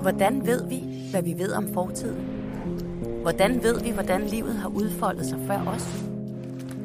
Hvordan ved vi, hvad vi ved om fortiden? Hvordan ved vi, hvordan livet har udfoldet sig før os?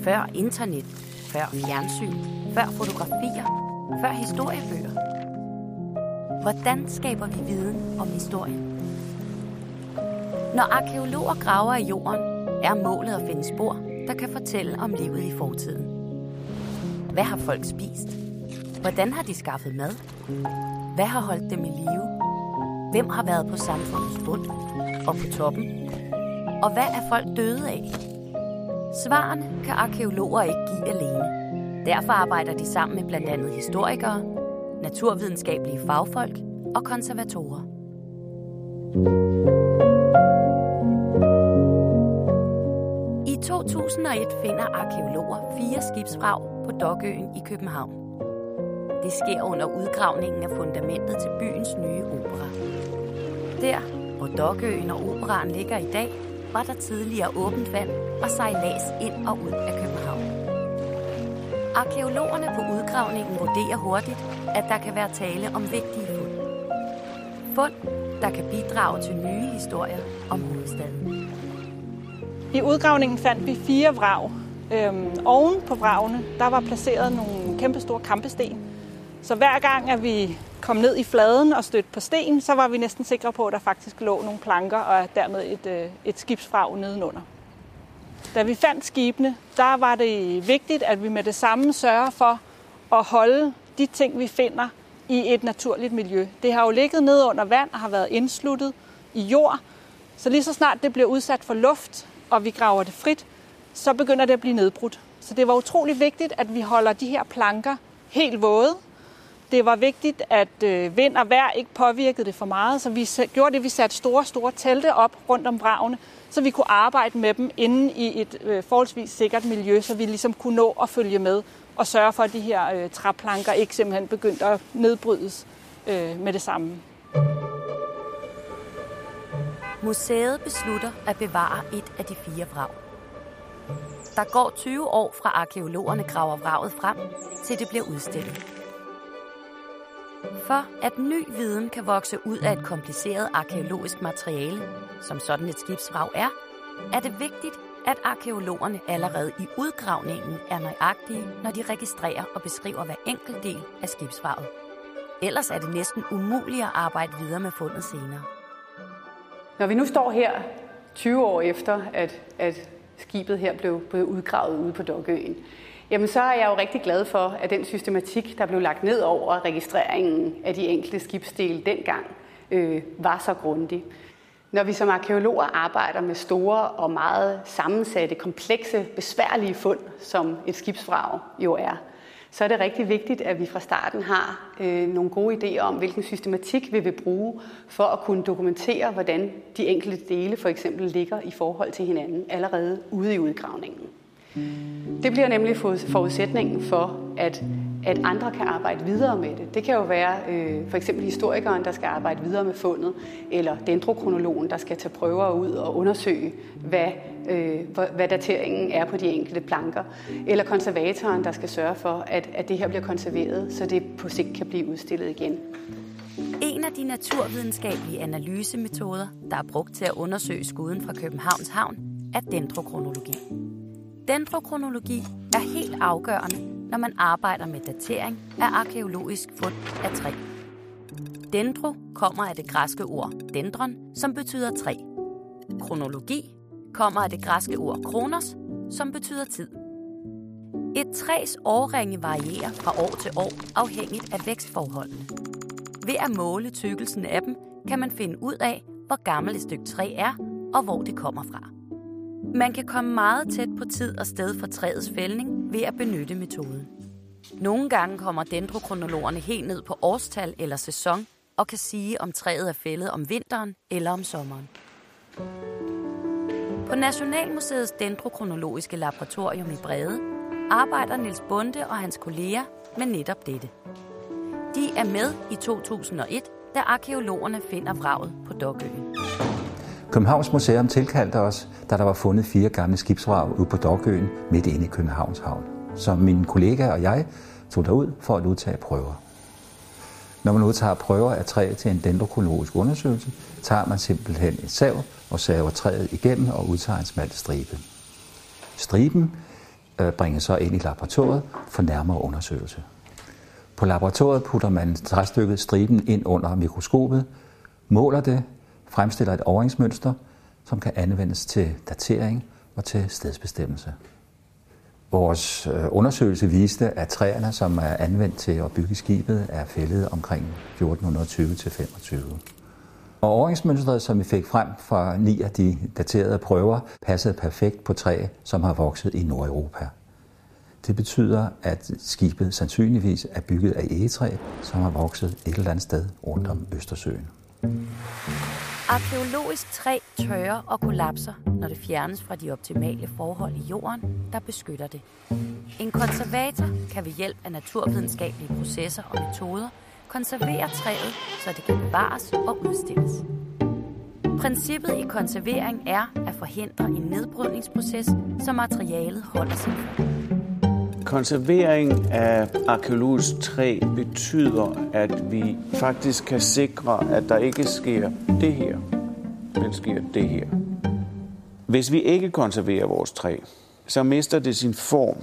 Før internet, før fjernsyn, før fotografier, før historiebøger. Hvordan skaber vi viden om historien? Når arkeologer graver i jorden, er målet at finde spor, der kan fortælle om livet i fortiden. Hvad har folk spist? Hvordan har de skaffet mad? Hvad har holdt dem i live? Hvem har været på samfundets bund og på toppen? Og hvad er folk døde af? Svarene kan arkeologer ikke give alene. Derfor arbejder de sammen med blandt andet historikere, naturvidenskabelige fagfolk og konservatorer. I 2001 finder arkeologer fire skibsvrag på Dokøen i København. Det sker under udgravningen af fundamentet til byens nye opera. Der, hvor Dokøen og operaen ligger i dag, var der tidligere åbent vand og sejlads ind og ud af København. Arkeologerne på udgravningen vurderer hurtigt, at der kan være tale om vigtige fund. Fund, der kan bidrage til nye historier om hovedstaden. I udgravningen fandt vi fire vrag. Øhm, oven på vragene, der var placeret nogle kæmpe store kampesten. Så hver gang, at vi kom ned i fladen og stødte på sten, så var vi næsten sikre på, at der faktisk lå nogle planker og dermed et, øh, et skibsfrag nedenunder. Da vi fandt skibene, der var det vigtigt, at vi med det samme sørger for at holde de ting, vi finder, i et naturligt miljø. Det har jo ligget ned under vand og har været indsluttet i jord, så lige så snart det bliver udsat for luft, og vi graver det frit, så begynder det at blive nedbrudt. Så det var utrolig vigtigt, at vi holder de her planker helt våde. Det var vigtigt, at øh, vind og vejr ikke påvirkede det for meget, så vi gjorde det, vi satte store, store telte op rundt om bravene, så vi kunne arbejde med dem inde i et øh, forholdsvis sikkert miljø, så vi ligesom kunne nå at følge med og sørge for, at de her øh, træplanker ikke simpelthen begyndte at nedbrydes øh, med det samme. Museet beslutter at bevare et af de fire vrag. Der går 20 år fra arkeologerne graver vraget frem, til det bliver udstillet. For at ny viden kan vokse ud af et kompliceret arkeologisk materiale, som sådan et skibsvrag er, er det vigtigt, at arkeologerne allerede i udgravningen er nøjagtige, når de registrerer og beskriver hver enkelt del af skibsvraget. Ellers er det næsten umuligt at arbejde videre med fundet senere. Når vi nu står her 20 år efter, at, at skibet her blev, blev udgravet ude på Dokøen, jamen så er jeg jo rigtig glad for, at den systematik, der blev lagt ned over registreringen af de enkelte skibsdele dengang, øh, var så grundig. Når vi som arkeologer arbejder med store og meget sammensatte, komplekse, besværlige fund, som et skibsvrag jo er, så er det rigtig vigtigt, at vi fra starten har øh, nogle gode idéer om, hvilken systematik vi vil bruge for at kunne dokumentere, hvordan de enkelte dele for eksempel ligger i forhold til hinanden allerede ude i udgravningen. Det bliver nemlig forudsætningen for, at, at andre kan arbejde videre med det. Det kan jo være øh, for eksempel historikeren, der skal arbejde videre med fundet, eller dendrokronologen, der skal tage prøver ud og undersøge, hvad, øh, hvad dateringen er på de enkelte planker, eller konservatoren, der skal sørge for, at, at det her bliver konserveret, så det på sigt kan blive udstillet igen. En af de naturvidenskabelige analysemetoder, der er brugt til at undersøge skuden fra Københavns Havn, er dendrokronologi. Dendrokronologi er helt afgørende, når man arbejder med datering af arkeologisk fund af træ. Dendro kommer af det græske ord dendron, som betyder træ. Kronologi kommer af det græske ord kronos, som betyder tid. Et træs årringe varierer fra år til år afhængigt af vækstforholdene. Ved at måle tykkelsen af dem, kan man finde ud af, hvor gammelt et stykke træ er, og hvor det kommer fra. Man kan komme meget tæt på tid og sted for træets fældning ved at benytte metoden. Nogle gange kommer dendrokronologerne helt ned på årstal eller sæson og kan sige, om træet er fældet om vinteren eller om sommeren. På Nationalmuseets dendrokronologiske laboratorium i Brede arbejder Niels Bunde og hans kolleger med netop dette. De er med i 2001, da arkeologerne finder vraget på Dokøen. Københavns Museum tilkaldte os, da der var fundet fire gamle skibsvrag ude på Dokøen midt inde i Københavns Havn. Så min kollega og jeg tog derud for at udtage prøver. Når man udtager prøver af træet til en dendrokronologisk undersøgelse, tager man simpelthen et sav og saver træet igennem og udtager en smal stribe. Striben øh, bringes så ind i laboratoriet for nærmere undersøgelse. På laboratoriet putter man træstykket striben ind under mikroskopet, måler det, fremstiller et overringsmønster, som kan anvendes til datering og til stedsbestemmelse. Vores øh, undersøgelse viste, at træerne, som er anvendt til at bygge skibet, er fældet omkring 1420-25. Og overringsmønstret, som vi fik frem fra ni af de daterede prøver, passede perfekt på træ, som har vokset i Nordeuropa. Det betyder, at skibet sandsynligvis er bygget af egetræ, som har vokset et eller andet sted rundt om Østersøen. Arkeologisk træ tørrer og kollapser, når det fjernes fra de optimale forhold i jorden, der beskytter det. En konservator kan ved hjælp af naturvidenskabelige processer og metoder konservere træet, så det kan bevares og udstilles. Princippet i konservering er at forhindre en nedbrydningsproces, så materialet holder sig for. Konservering af arkeologisk træ betyder, at vi faktisk kan sikre, at der ikke sker det her, men sker det her. Hvis vi ikke konserverer vores træ, så mister det sin form,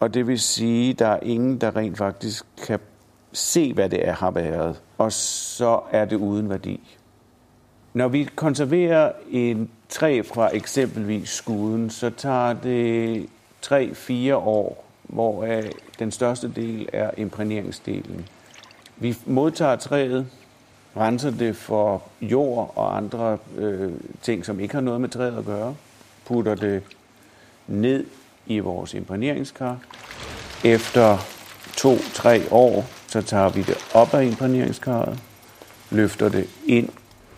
og det vil sige, at der er ingen, der rent faktisk kan se, hvad det er, har været, og så er det uden værdi. Når vi konserverer en træ fra eksempelvis skuden, så tager det 3-4 år hvor øh, den største del er imprægneringsdelen. Vi modtager træet, renser det for jord og andre øh, ting, som ikke har noget med træet at gøre, putter det ned i vores imprægneringskar. Efter to-tre år, så tager vi det op af imprægneringskarret, løfter det ind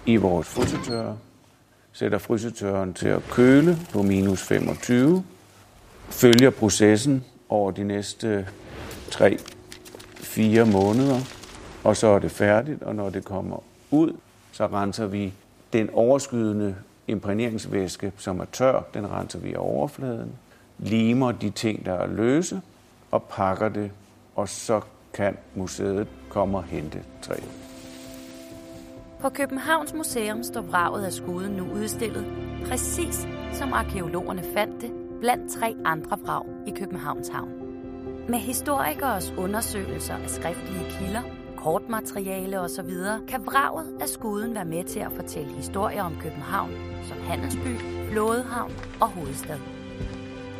i vores frysetørre, sætter frysetørren til at køle på minus 25, følger processen over de næste 3-4 måneder, og så er det færdigt, og når det kommer ud, så renser vi den overskydende imprægneringsvæske, som er tør, den renser vi af overfladen, limer de ting, der er løse, og pakker det, og så kan museet komme og hente træet. På Københavns Museum står vraget af skuden nu udstillet, præcis som arkeologerne fandt det blandt tre andre vrag i Københavns Havn. Med historikers undersøgelser af skriftlige kilder, kortmateriale osv., kan vraget af skuden være med til at fortælle historier om København som handelsby, flådehavn og hovedstad.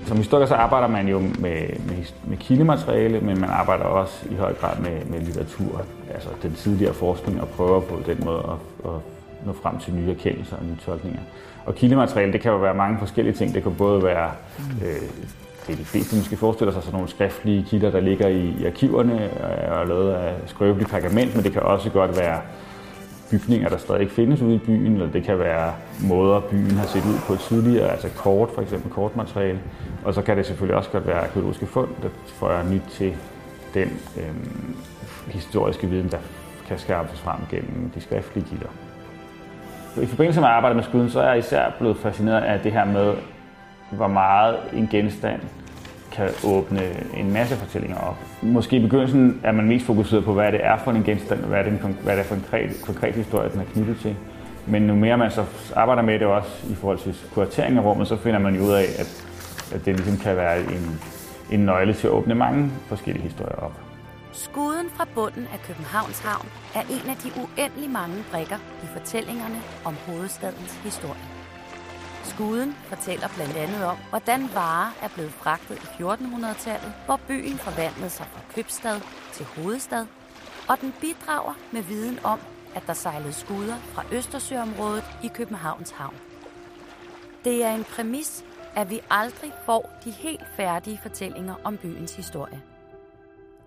Som historiker så arbejder man jo med, med, med kildemateriale, men man arbejder også i høj grad med, med litteratur, altså den tidligere forskning, og prøver på den måde at, at nå frem til nye erkendelser og nye tolkninger. Og kildemateriale, det kan jo være mange forskellige ting. Det kan både være, øh, det de fleste måske forestiller sig, sådan nogle skriftlige kilder, der ligger i, i arkiverne øh, og er lavet af skrøbeligt pergament, men det kan også godt være bygninger, der stadig findes ude i byen, eller det kan være måder, byen har set ud på tidligere, altså kort, for eksempel kortmateriale. Og så kan det selvfølgelig også godt være arkeologiske fund, der fører nyt til den øh, historiske viden, der kan skaffes frem gennem de skriftlige kilder. I forbindelse med at arbejde med skuden, så er jeg især blevet fascineret af det her med, hvor meget en genstand kan åbne en masse fortællinger op. Måske i begyndelsen er man mest fokuseret på, hvad det er for en genstand, og hvad er det, en, hvad er det for en konkret, konkret historie, den er knyttet til. Men nu mere man så arbejder med det også i forhold til kuratering af rummet, så finder man jo ud af, at, at det ligesom kan være en, en nøgle til at åbne mange forskellige historier op. Skuden fra bunden af Københavns Havn er en af de uendelig mange brikker i fortællingerne om hovedstadens historie. Skuden fortæller blandt andet om, hvordan varer er blevet fragtet i 1400-tallet, hvor byen forvandlede sig fra købstad til hovedstad, og den bidrager med viden om, at der sejlede skuder fra Østersøområdet i Københavns Havn. Det er en præmis, at vi aldrig får de helt færdige fortællinger om byens historie.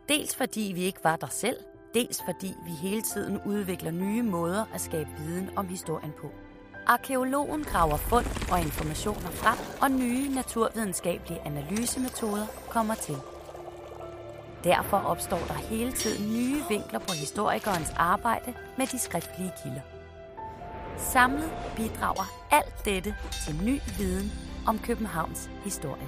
Dels fordi vi ikke var der selv, dels fordi vi hele tiden udvikler nye måder at skabe viden om historien på. Arkeologen graver fund og informationer frem, og nye naturvidenskabelige analysemetoder kommer til. Derfor opstår der hele tiden nye vinkler på historikerens arbejde med de skriftlige kilder. Samlet bidrager alt dette til ny viden om Københavns historie.